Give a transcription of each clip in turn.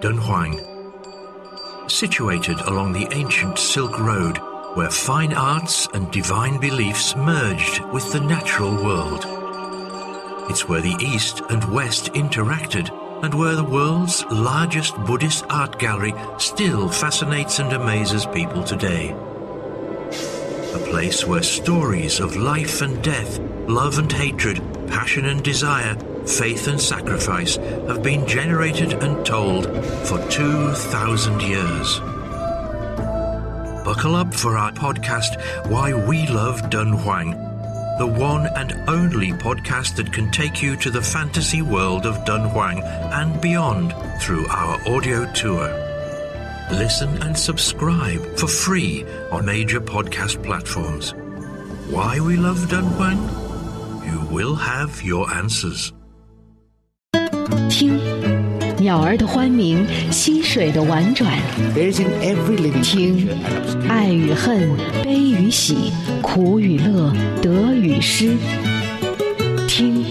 Dunhuang. Situated along the ancient Silk Road, where fine arts and divine beliefs merged with the natural world. It's where the East and West interacted and where the world's largest Buddhist art gallery still fascinates and amazes people today. A place where stories of life and death, love and hatred, passion and desire, faith and sacrifice have been generated and told for 2,000 years. Buckle up for our podcast, Why We Love Dunhuang, the one and only podcast that can take you to the fantasy world of Dunhuang and beyond through our audio tour. Listen and subscribe for free on major podcast platforms. Why we love Dunhuang? You will have your answers. 听。鸟儿的欢鸣，溪水的婉转，听。爱与恨，悲与喜，苦与乐，得与失，听。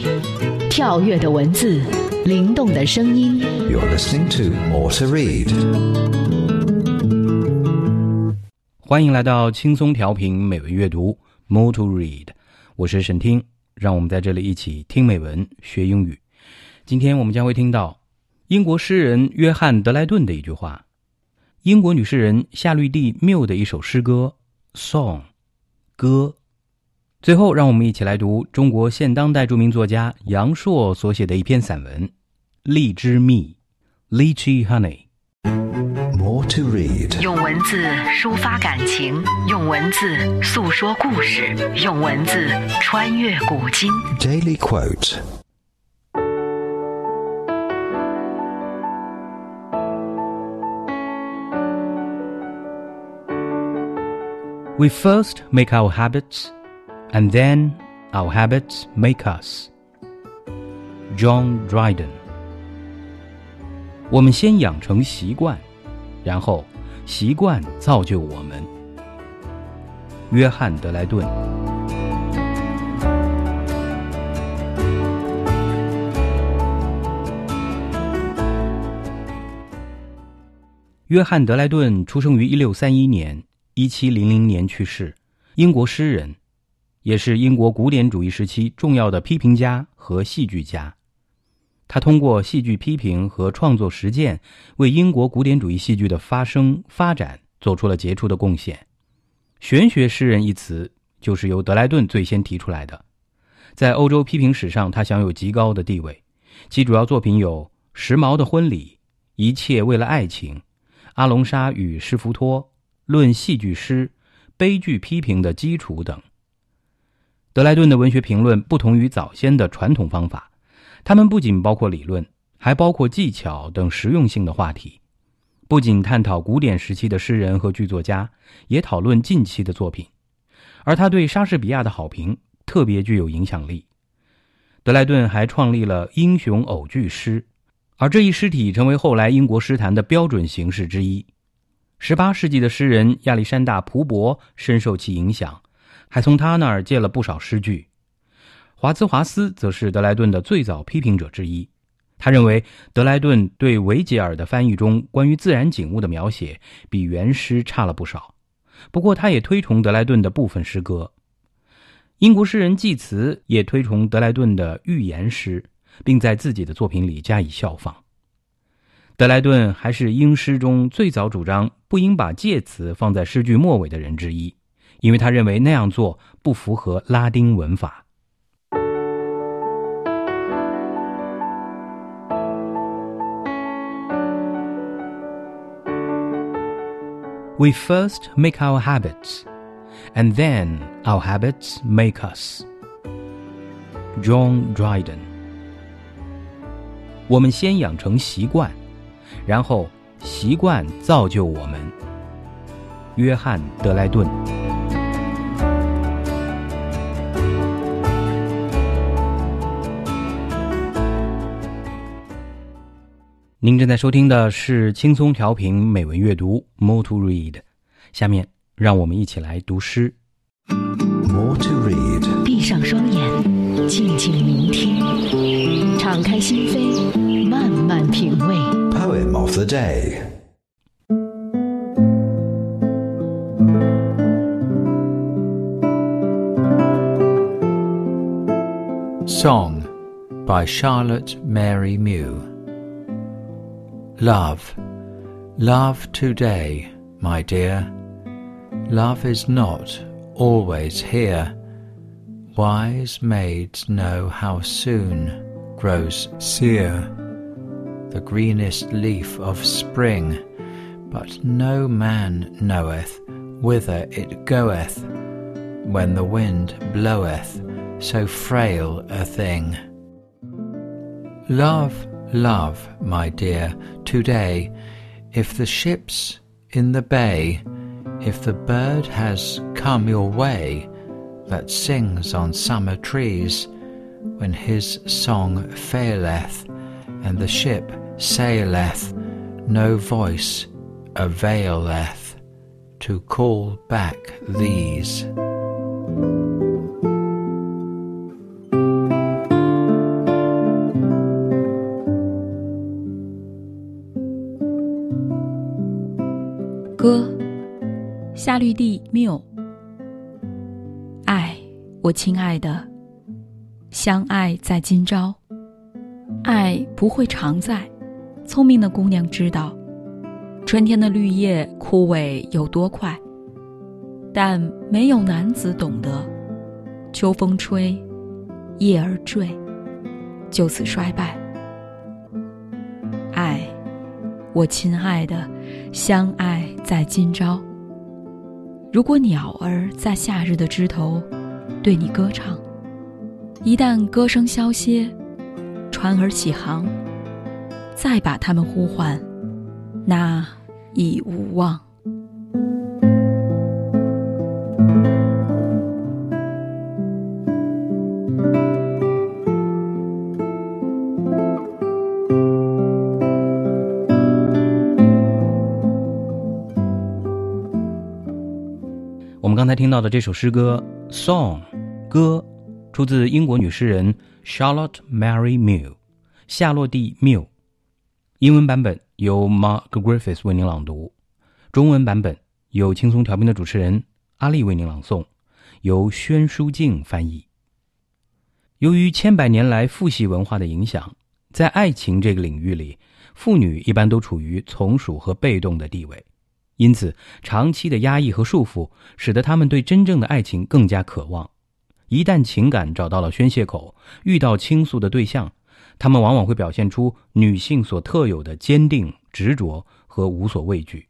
跳跃的文字，灵动的声音。you're listening to motor read. 欢迎来到轻松调频美文阅读，motor read 我是沈听，让我们在这里一起听美文学英语。今天我们将会听到英国诗人约翰·德莱顿的一句话，英国女诗人夏绿蒂·缪的一首诗歌《Song》歌。最后，让我们一起来读中国现当代著名作家杨朔所写的一篇散文《荔枝蜜》（Lychee Honey）。More to Read. 用文字抒发感情，用文字诉说故事，用文字穿越古今。Daily quote. We first make our habits, and then our habits make us. John Dryden。我们先养成习惯，然后习惯造就我们。约翰·德莱顿。约翰·德莱顿出生于一六三一年，一七零零年去世，英国诗人，也是英国古典主义时期重要的批评家和戏剧家。他通过戏剧批评和创作实践，为英国古典主义戏剧的发生发展做出了杰出的贡献。玄学诗人一词就是由德莱顿最先提出来的，在欧洲批评史上，他享有极高的地位。其主要作品有《时髦的婚礼》《一切为了爱情》《阿龙莎与施福托》《论戏剧诗》《悲剧批评的基础》等。德莱顿的文学评论不同于早先的传统方法，他们不仅包括理论，还包括技巧等实用性的话题。不仅探讨古典时期的诗人和剧作家，也讨论近期的作品。而他对莎士比亚的好评特别具有影响力。德莱顿还创立了英雄偶剧诗，而这一诗体成为后来英国诗坛的标准形式之一。18世纪的诗人亚历山大·蒲伯深受其影响，还从他那儿借了不少诗句。华兹华斯则是德莱顿的最早批评者之一。他认为德莱顿对维吉尔的翻译中关于自然景物的描写比原诗差了不少。不过，他也推崇德莱顿的部分诗歌。英国诗人济慈也推崇德莱顿的寓言诗，并在自己的作品里加以效仿。德莱顿还是英诗中最早主张不应把介词放在诗句末尾的人之一，因为他认为那样做不符合拉丁文法。 We first make our habits, and then our habits make us. John Dryden。我们先养成习惯， 然后习惯造就我们。约翰·德莱顿。您正在收听的是轻松调频美文阅读 More to Read，下面让我们一起来读诗。More to Read. 闭上双眼，静静聆听，敞开心扉，慢慢品味。 Poem of the day. Song by Charlotte Mary Mew. Love, love today, my dear. Love is not always here. Wise maids know how soon grows sere the greenest leaf of spring, but no man knoweth whither it goeth when the wind bloweth so frail a thing. Love, love, my dear, today, if the ship's in the bay, if the bird has come your way that sings on summer trees, when his song faileth and the ship saileth, no voice availeth to call back these. 歌，夏绿蒂缪。爱，我亲爱的， 相爱在今朝。爱不会常在，聪明的姑娘知道，春天的绿叶枯萎有多快，但没有男子懂得，秋风吹，叶儿坠，就此衰败。爱，我亲爱的，相爱在今朝。如果鸟儿在夏日的枝头对你歌唱，一旦歌声消歇，船儿起航，再把它们呼唤，那已无望。我们刚才听到的这首诗歌《Song》歌，出自英国女诗人 Charlotte Mary Mew 夏洛蒂·缪。英文版本由 Mark Griffiths 为您朗读，中文版本由轻松调频的主持人阿丽为您朗诵，由宣书静翻译。由于千百年来父系文化的影响，在爱情这个领域里，妇女一般都处于从属和被动的地位。因此，长期的压抑和束缚，使得他们对真正的爱情更加渴望。一旦情感找到了宣泄口，遇到倾诉的对象，他们往往会表现出女性所特有的坚定、执着和无所畏惧。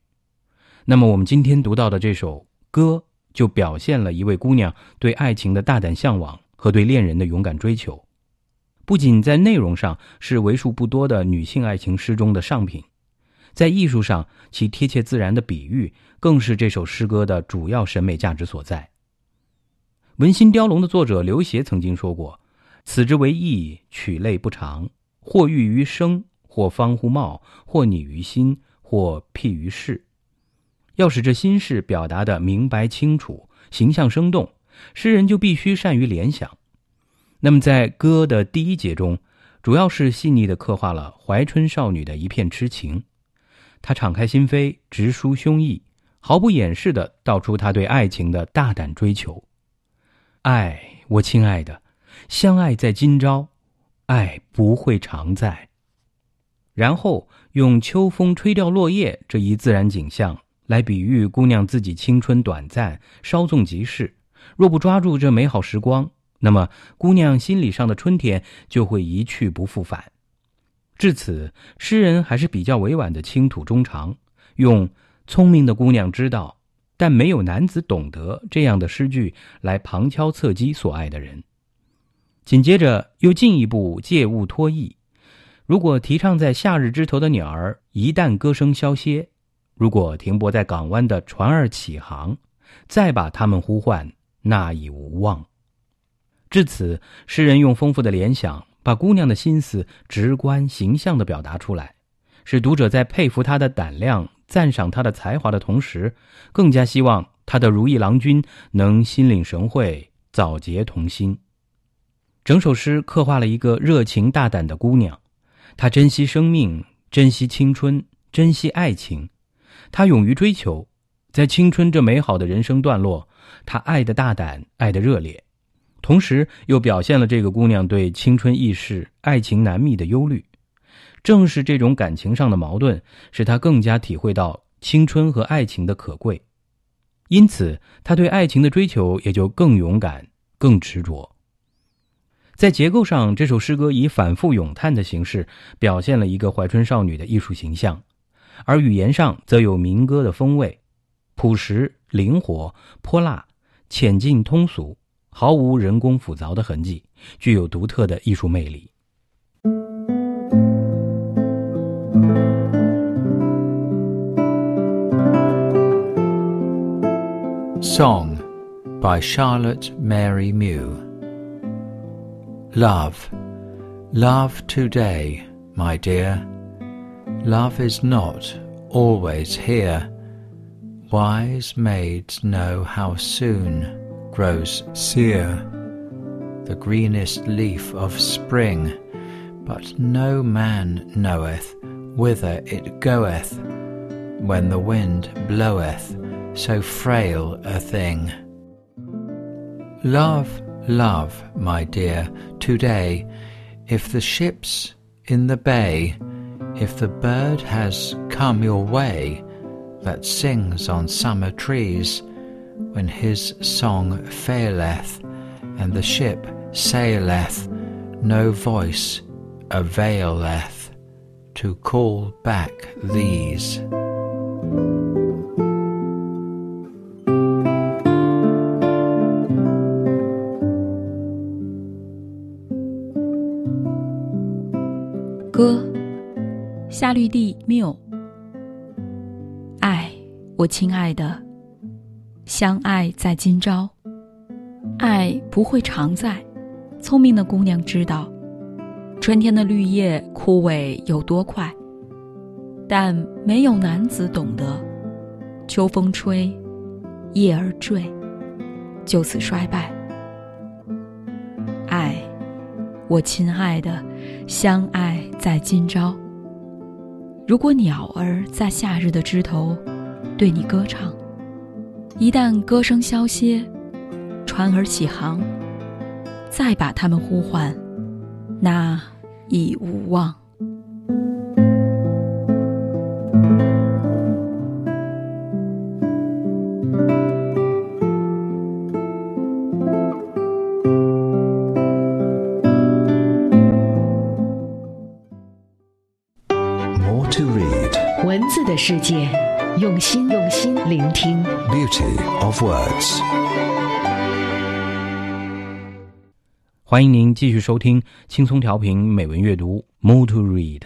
那么，我们今天读到的这首歌，就表现了一位姑娘对爱情的大胆向往和对恋人的勇敢追求。不仅在内容上是为数不多的女性爱情诗中的上品。在艺术上，其贴切自然的比喻更是这首诗歌的主要审美价值所在。《文心雕龙》的作者刘勰曾经说过：“此之为意，取类不长，或喻于声，或方乎貌，或拟于心，或譬于事。”要使这心事表达的明白清楚、形象生动，诗人就必须善于联想。那么，在歌的第一节中，主要是细腻地刻画了怀春少女的一片痴情。她敞开心扉，直抒胸臆，毫不掩饰地道出她对爱情的大胆追求。爱，我亲爱的，相爱在今朝，爱不会常在。然后用秋风吹掉落叶这一自然景象来比喻姑娘自己青春短暂，稍纵即逝。若不抓住这美好时光，那么姑娘心理上的春天就会一去不复返。至此，诗人还是比较委婉的倾吐衷肠，用“聪明的姑娘知道，但没有男子懂得”这样的诗句来旁敲侧击所爱的人。紧接着又进一步借物托意，如果提倡在夏日枝头的鸟儿一旦歌声消歇，如果停泊在港湾的船儿起航，再把它们呼唤，那已无望。至此，诗人用丰富的联想。把姑娘的心思直观形象地表达出来，使读者在佩服她的胆量、赞赏她的才华的同时，更加希望她的如意郎君能心领神会，早结同心。整首诗刻画了一个热情大胆的姑娘，她珍惜生命，珍惜青春，珍惜爱情，她勇于追求，在青春这美好的人生段落，她爱的大胆，爱的热烈，同时又表现了这个姑娘对青春易逝、爱情难觅的忧虑。正是这种感情上的矛盾，使他更加体会到青春和爱情的可贵，因此他对爱情的追求也就更勇敢、更执着。在结构上，这首诗歌以反复咏叹的形式表现了一个怀春少女的艺术形象，而语言上则有民歌的风味，朴实、灵活、泼辣、浅近、通俗，毫无人工复杂的痕迹，具有独特的艺术魅力。Song by Charlotte Mary Mew Love, love today, my dear. Love is not always here. Wise maids know how soon grows sere the greenest leaf of spring, but no man knoweth whither it goeth when the wind bloweth so frail a thing. Love love, my dear, today, if the ship's in the bay, if the bird has come your way that sings on summer trees, when his song faileth and the ship saileth, no voice availeth to call back these. 夏绿蒂缪。爱，我亲爱的，相爱在今朝。爱不会常在，聪明的姑娘知道，春天的绿叶枯萎有多快。但没有男子懂得，秋风吹，叶儿坠，就此衰败。爱，我亲爱的。相爱在今朝。如果鸟儿在夏日的枝头对你歌唱，一旦歌声消歇，船儿起航，再把它们呼唤，那已无望。世界，用心用心聆听。Beauty of words。欢迎您继续收听轻松调频美文阅读，More to read。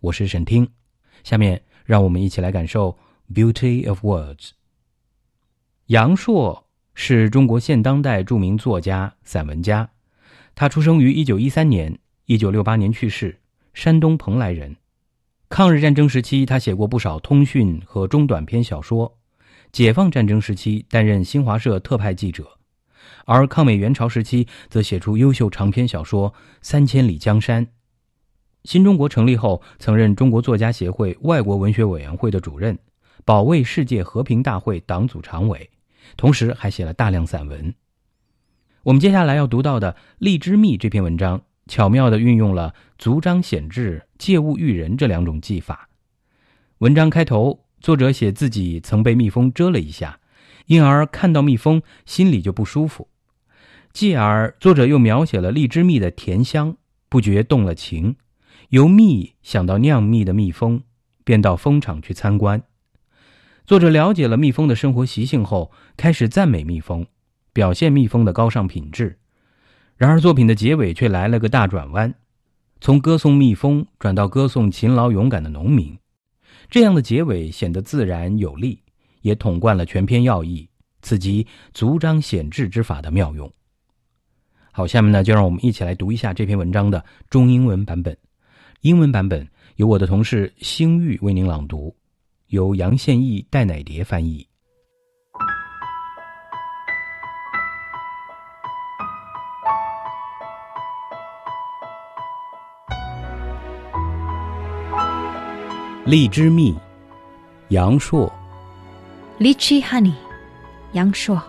我是沈听。下面让我们一起来感受 Beauty of words。杨朔是中国现当代著名作家、散文家。他出生于一九一三年，一九六八年去世，山东蓬莱人。抗日战争时期，他写过不少通讯和中短篇小说；解放战争时期，担任新华社特派记者；而抗美援朝时期，则写出优秀长篇小说《三千里江山》。新中国成立后，曾任中国作家协会外国文学委员会的主任，保卫世界和平大会党组常委，同时还写了大量散文。我们接下来要读到的《荔枝蜜》这篇文章。巧妙地运用了足章显志、借物喻人这两种技法。文章开头，作者写自己曾被蜜蜂蛰了一下，因而看到蜜蜂心里就不舒服。继而，作者又描写了荔枝蜜的甜香，不觉动了情，由蜜想到酿蜜的蜜蜂，便到蜂场去参观。作者了解了蜜蜂的生活习性后，开始赞美蜜蜂，表现蜜蜂的高尚品质。然而，作品的结尾却来了个大转弯，从歌颂蜜蜂转到歌颂勤劳勇敢的农民。这样的结尾显得自然有力，也统贯了全篇要义，此即足章显志之法的妙用。好，下面呢，就让我们一起来读一下这篇文章的中英文版本。英文版本由我的同事星玉为您朗读，由杨宪益、戴乃蝶翻译。荔枝蜜，杨朔。Lychee honey，杨朔。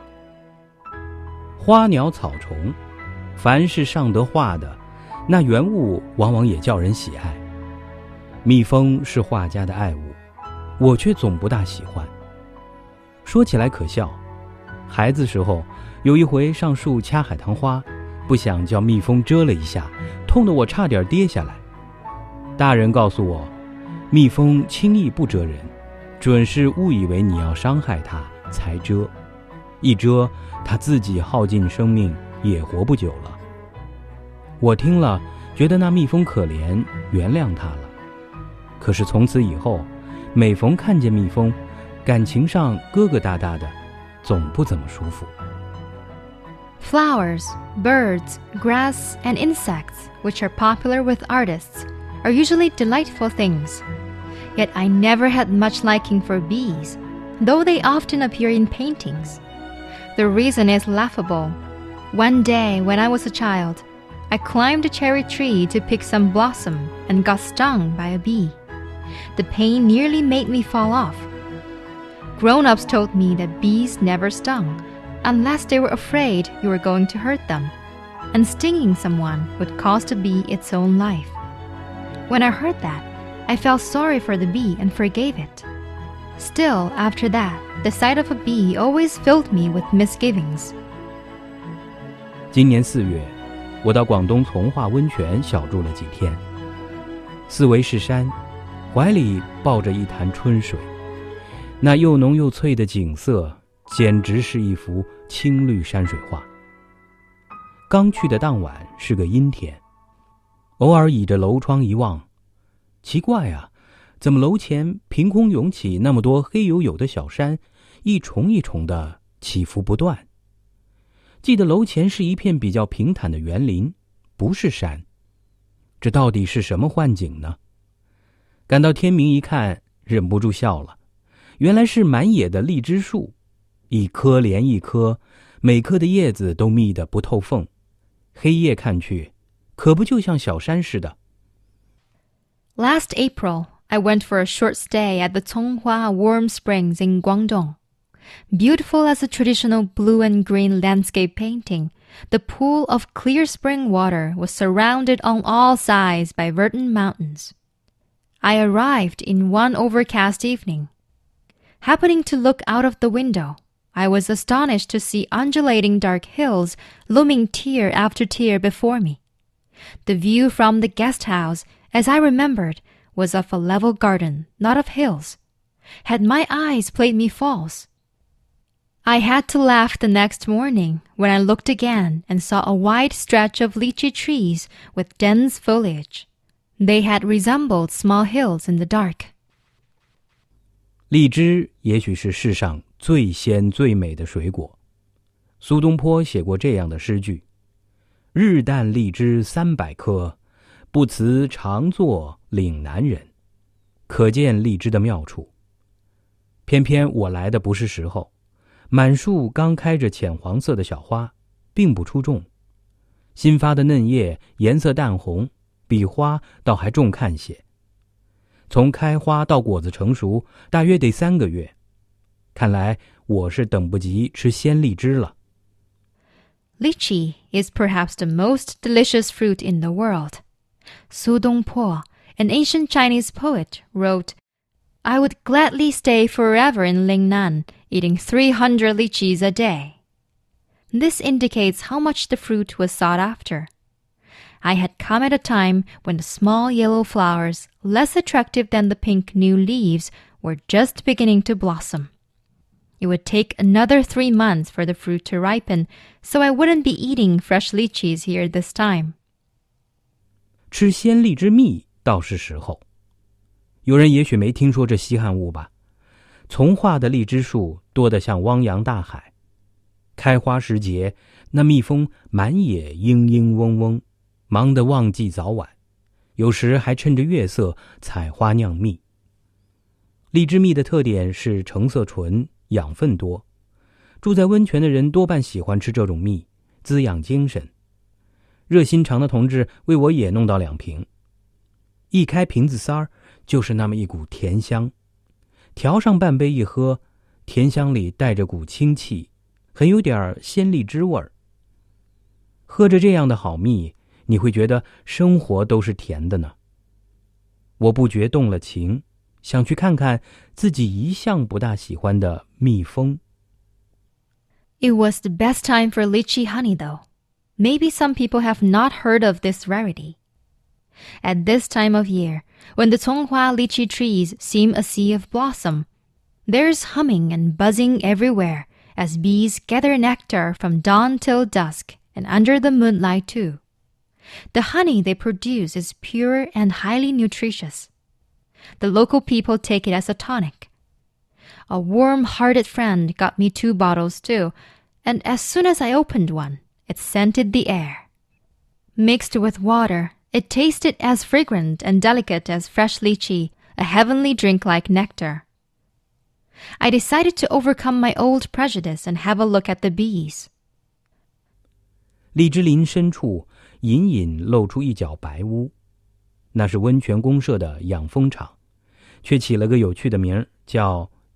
花鸟草虫，凡是上得画的，那原物往往也叫人喜爱。蜜蜂是画家的爱物，我却总不大喜欢。说起来可笑，孩子时候有一回上树掐海棠花，不想叫蜜蜂蛰了一下，痛得我差点跌下来。大人告诉我，蜜蜂轻易不蛰人，准是误以为你要伤害它才蛰，一蛰它自己耗尽生命也活不久了。我听了觉得那蜜蜂可怜，原谅它了。可是从此以后，每逢看见蜜蜂，感情上疙疙瘩瘩的，总不怎么舒服。Flowers, birds, grass, and insects, which are popular with artists, are usually delightful things. Yet I never had much liking for bees, though they often appear in paintings. The reason is laughable. One day, when I was a child, I climbed a cherry tree to pick some blossom and got stung by a bee. The pain nearly made me fall off. Grown ups told me that bees never stung, unless they were afraid you were going to hurt them, and stinging someone would cost a bee its own life. When I heard that, I felt sorry for the bee and forgave it. Still, after that, the sight of a bee always filled me with misgivings. 今年四月，我到广东从化温泉小住了几天。四围是山，怀里抱着一潭春水，那又浓又翠的景色，简直是一幅青绿山水画。刚去的当晚是个阴天，偶尔倚着楼窗一望，奇怪啊，怎么楼前凭空涌起那么多黑黝黝的小山，一重一重的起伏不断。记得楼前是一片比较平坦的园林，不是山。这到底是什么幻景呢？赶到天明一看，忍不住笑了。原来是满野的荔枝树，一棵连一棵，每棵的叶子都密得不透缝，黑夜看去，可不就像小山似的。 Last April, I went for a short stay at the Conghua Warm Springs in Guangdong. Beautiful as a traditional blue and green landscape painting, the pool of clear spring water was surrounded on all sides by verdant mountains. I arrived in one overcast evening. Happening to look out of the window, I was astonished to see undulating dark hills looming tier after tier before me. The view from the guest house, as I remembered, was of a level garden, not of hills. Had my eyes played me false? I had to laugh the next morning when I looked again and saw a wide stretch of lychee trees with dense foliage. They had resembled small hills in the dark. 荔枝也许是世上最鲜最美的水果。苏东坡写过这样的诗句：“ ：“日啖荔枝三百颗，不辞常作岭南人。”可见荔枝的妙处。偏偏我来的不是时候，满树刚开着浅黄色的小花，并不出众。新发的嫩叶颜色淡红，比花倒还重看些。从开花到果子成熟，大约得三个月。看来我是等不及吃鲜荔枝了。Lychee is perhaps the most delicious fruit in the world. Su Dongpo, an ancient Chinese poet, wrote, I would gladly stay forever in Lingnan, eating 300 lychees a day. This indicates how much the fruit was sought after. I had come at a time when the small yellow flowers, less attractive than the pink new leaves, were just beginning to blossom. It would take another three months for the fruit to ripen, so I wouldn't be eating fresh lychees here this time. 吃鲜荔枝蜜倒是时候。有人也许没听说这稀罕物吧？从化的荔枝树多得像汪洋大海，开花时节，那蜜蜂满野嘤嘤嗡嗡，忙得忘记早晚，有时还趁着月色采花酿蜜。荔枝蜜的特点是成色纯， 养分多，住在温泉的人多半喜欢吃这种蜜，滋养精神。热心肠的同志为我也弄到两瓶。一开瓶子塞儿，就是那么一股甜香。调上半杯一喝，甜香里带着股清气，很有点鲜荔枝味儿。喝着这样的好蜜，你会觉得生活都是甜的呢。我不觉动了情，想去看看自己一向不大喜欢的蜜蜂。It was the best time for lychee honey, though. Maybe some people have not heard of this rarity. At this time of year, when the Conghua lychee trees seem a sea of blossom, there's humming and buzzing everywhere as bees gather nectar from dawn till dusk and under the moonlight too. The honey they produce is pure and highly nutritious. The local people take it as a tonic. A warm hearted friend got me two bottles too, and as soon as I opened one, it scented the air. Mixed with water, it tasted as fragrant and delicate as fresh lychee, a heavenly drink like nectar. I decided to overcome my old prejudice and have a look at the bees. 荔枝林深处隐隐露出一角白屋，那是温泉公社的养蜂场，却起了个有趣的名儿，叫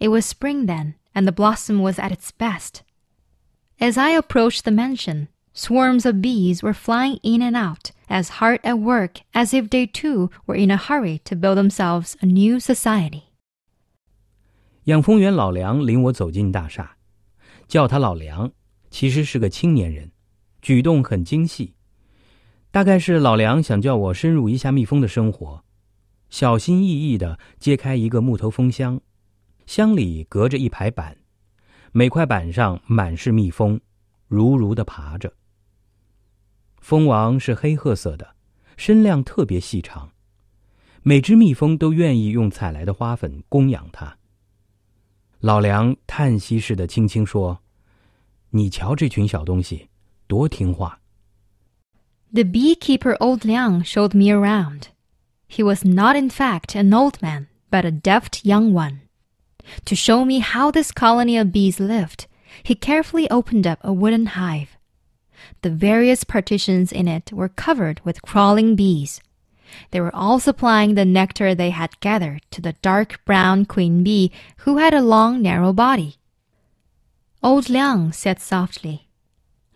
It was spring then, and the blossom was at its best. As I approached the mansion, swarms of bees were flying in and out, as hard at work as if they too were in a hurry to build themselves a new society. 养蜂员老梁领我走进大厦，叫他老梁，其实是个青年人，举动很精细。大概是老梁想叫我深入一下蜜蜂的生活，小心翼翼地揭开一个木头蜂箱， 箱里隔着一排板，每块板上满是蜜蜂，如如的爬着。蜂王是黑褐色的，身量特别细长，每只蜜蜂都愿意用采来的花粉供养它。老梁叹息似的轻轻说：“你瞧这群小东西，多听话。” The beekeeper old Liang showed me around. He was not in fact an old man, but a deft young one. To show me how this colony of bees lived, he carefully opened up a wooden hive. The various partitions in it were covered with crawling bees. They were all supplying the nectar they had gathered to the dark brown queen bee who had a long narrow body. Old Liang said softly,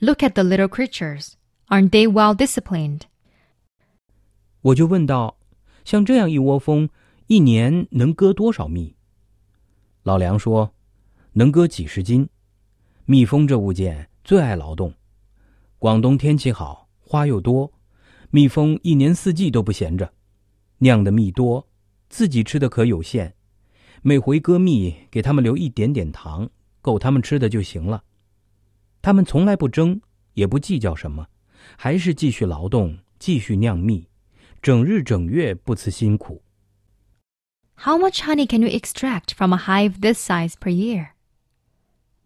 Look at the little creatures. Aren't they well disciplined? 我就问道：“像这样一窝蜂，一年能割多少蜜？” 老梁说：“能割几十斤。蜜蜂这物件最爱劳动。广东天气好，花又多，蜜蜂一年四季都不闲着，酿的蜜多，自己吃的可有限。每回割蜜，给他们留一点点糖，够他们吃的就行了。他们从来不争，也不计较什么。”还是继续劳动，继续酿蜜，整日整月不辞辛苦。How much honey can you extract from a hive this size per year?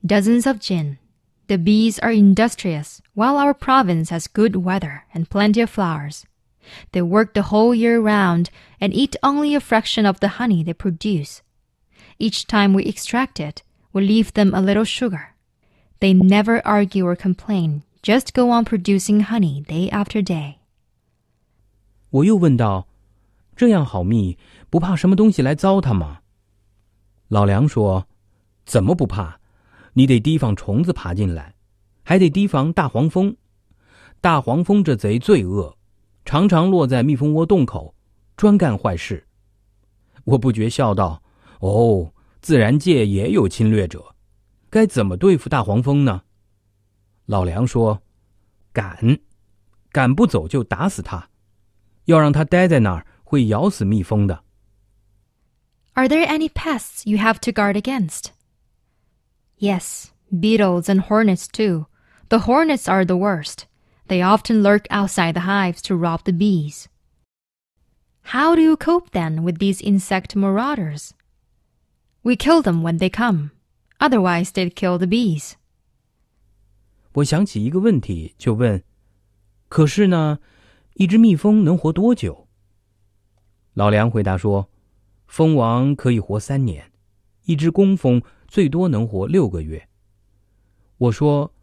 Dozens of gin. The bees are industrious, while our province has good weather and plenty of flowers. They work the whole year round and eat only a fraction of the honey they produce. Each time we extract it, we leave them a little sugar. They never argue or complain, just go on producing honey day after day. 我又问道：“这样好蜜， 不怕什么东西来糟蹋吗？”老梁说：“怎么不怕？你得提防虫子爬进来，还得提防大黄蜂。大黄蜂这贼最恶，常常落在蜜蜂窝洞口，专干坏事。”我不觉笑道：“哦，自然界也有侵略者，该怎么对付大黄蜂呢？”老梁说：“赶，赶不走就打死他，要让他待在那儿会咬死蜜蜂的。” Are there any pests you have to guard against? Yes, beetles and hornets too. The hornets are the worst. They often lurk outside the hives to rob the bees. How do you cope then with these insect marauders? We kill them when they come, otherwise they'd kill the bees. 我想起一个问题，就问：可是呢，一只蜜蜂能活多久？老梁回答说： 蜂王可以活三年，一只工蜂最多能活六个月。我说：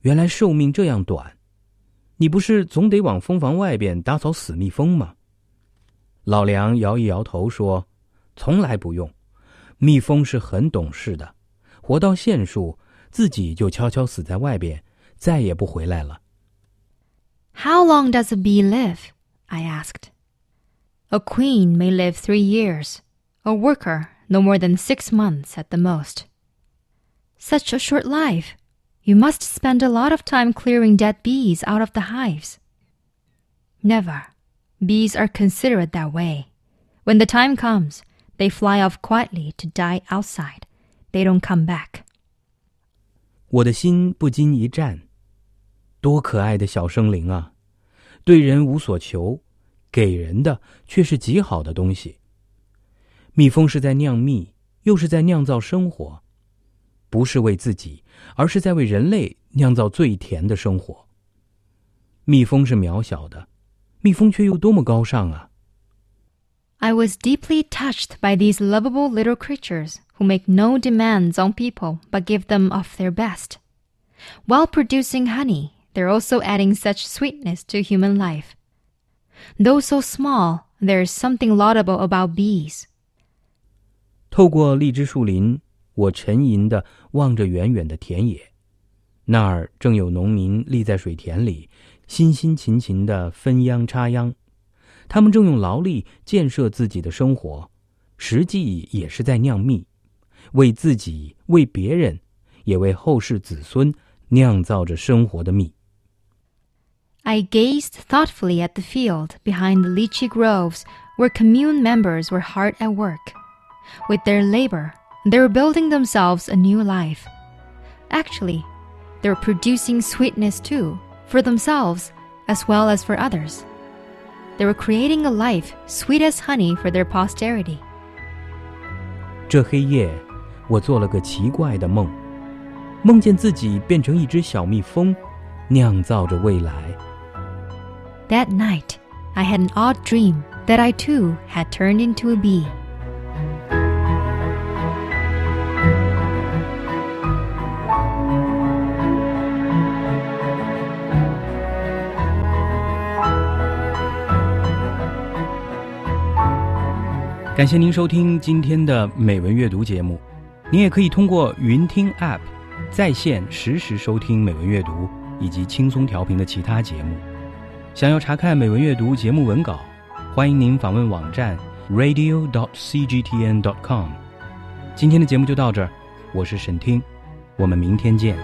原来寿命这样短，你不是总得往蜂房外边打扫死蜜蜂吗？老梁摇一摇头说：从来不用，蜜蜂是很懂事的，活到限数，自己就悄悄死在外边。再也不回来了。How long does a bee live? I asked. A queen may live three years, a worker no more than six months at the most. Such a short life. You must spend a lot of time clearing dead bees out of the hives. Never. Bees are considerate that way. When the time comes, they fly off quietly to die outside. They don't come back. 我的心不禁一颤。多可爱的小生灵啊！对人无所求，给人的却是极好的东西。 蜜蜂是在酿蜜，又是在酿造生活，不是为自己，而是在为人类酿造最甜的生活。蜜蜂是渺小的，蜜蜂却又多么高尚啊！I was deeply touched by these lovable little creatures who make no demands on people but give them of their best, while producing honey they're also adding such sweetness to human life. Though so small, there is something laudable about bees. 透过荔枝树林，我沉吟地望着远远的田野，那儿正有农民立在水田里，辛辛勤勤地分秧插秧。他们正用劳力建设自己的生活，实际也是在酿蜜，为自己、为别人，也为后世子孙酿造着生活的蜜。I gazed thoughtfully at the field behind the lychee groves where commune members were hard at work. With their labor, they were building themselves a new life. Actually, they were producing sweetness too, for themselves as well as for others. They were creating a life sweet as honey for their posterity. 这黑夜，我做了个奇怪的梦，梦见自己变成一只小蜜蜂，酿造着未来。that night, I had an odd dream that I too had turned into a bee. 感谢您收听今天的美文阅读节目。您也可以通过云听 App 在线实时收听美文阅读以及轻松调频的其他节目。想要查看美文阅读节目文稿，欢迎您访问网站 radio.dot.cgtn.dot.com。今天的节目就到这儿，我是沈听，我们明天见。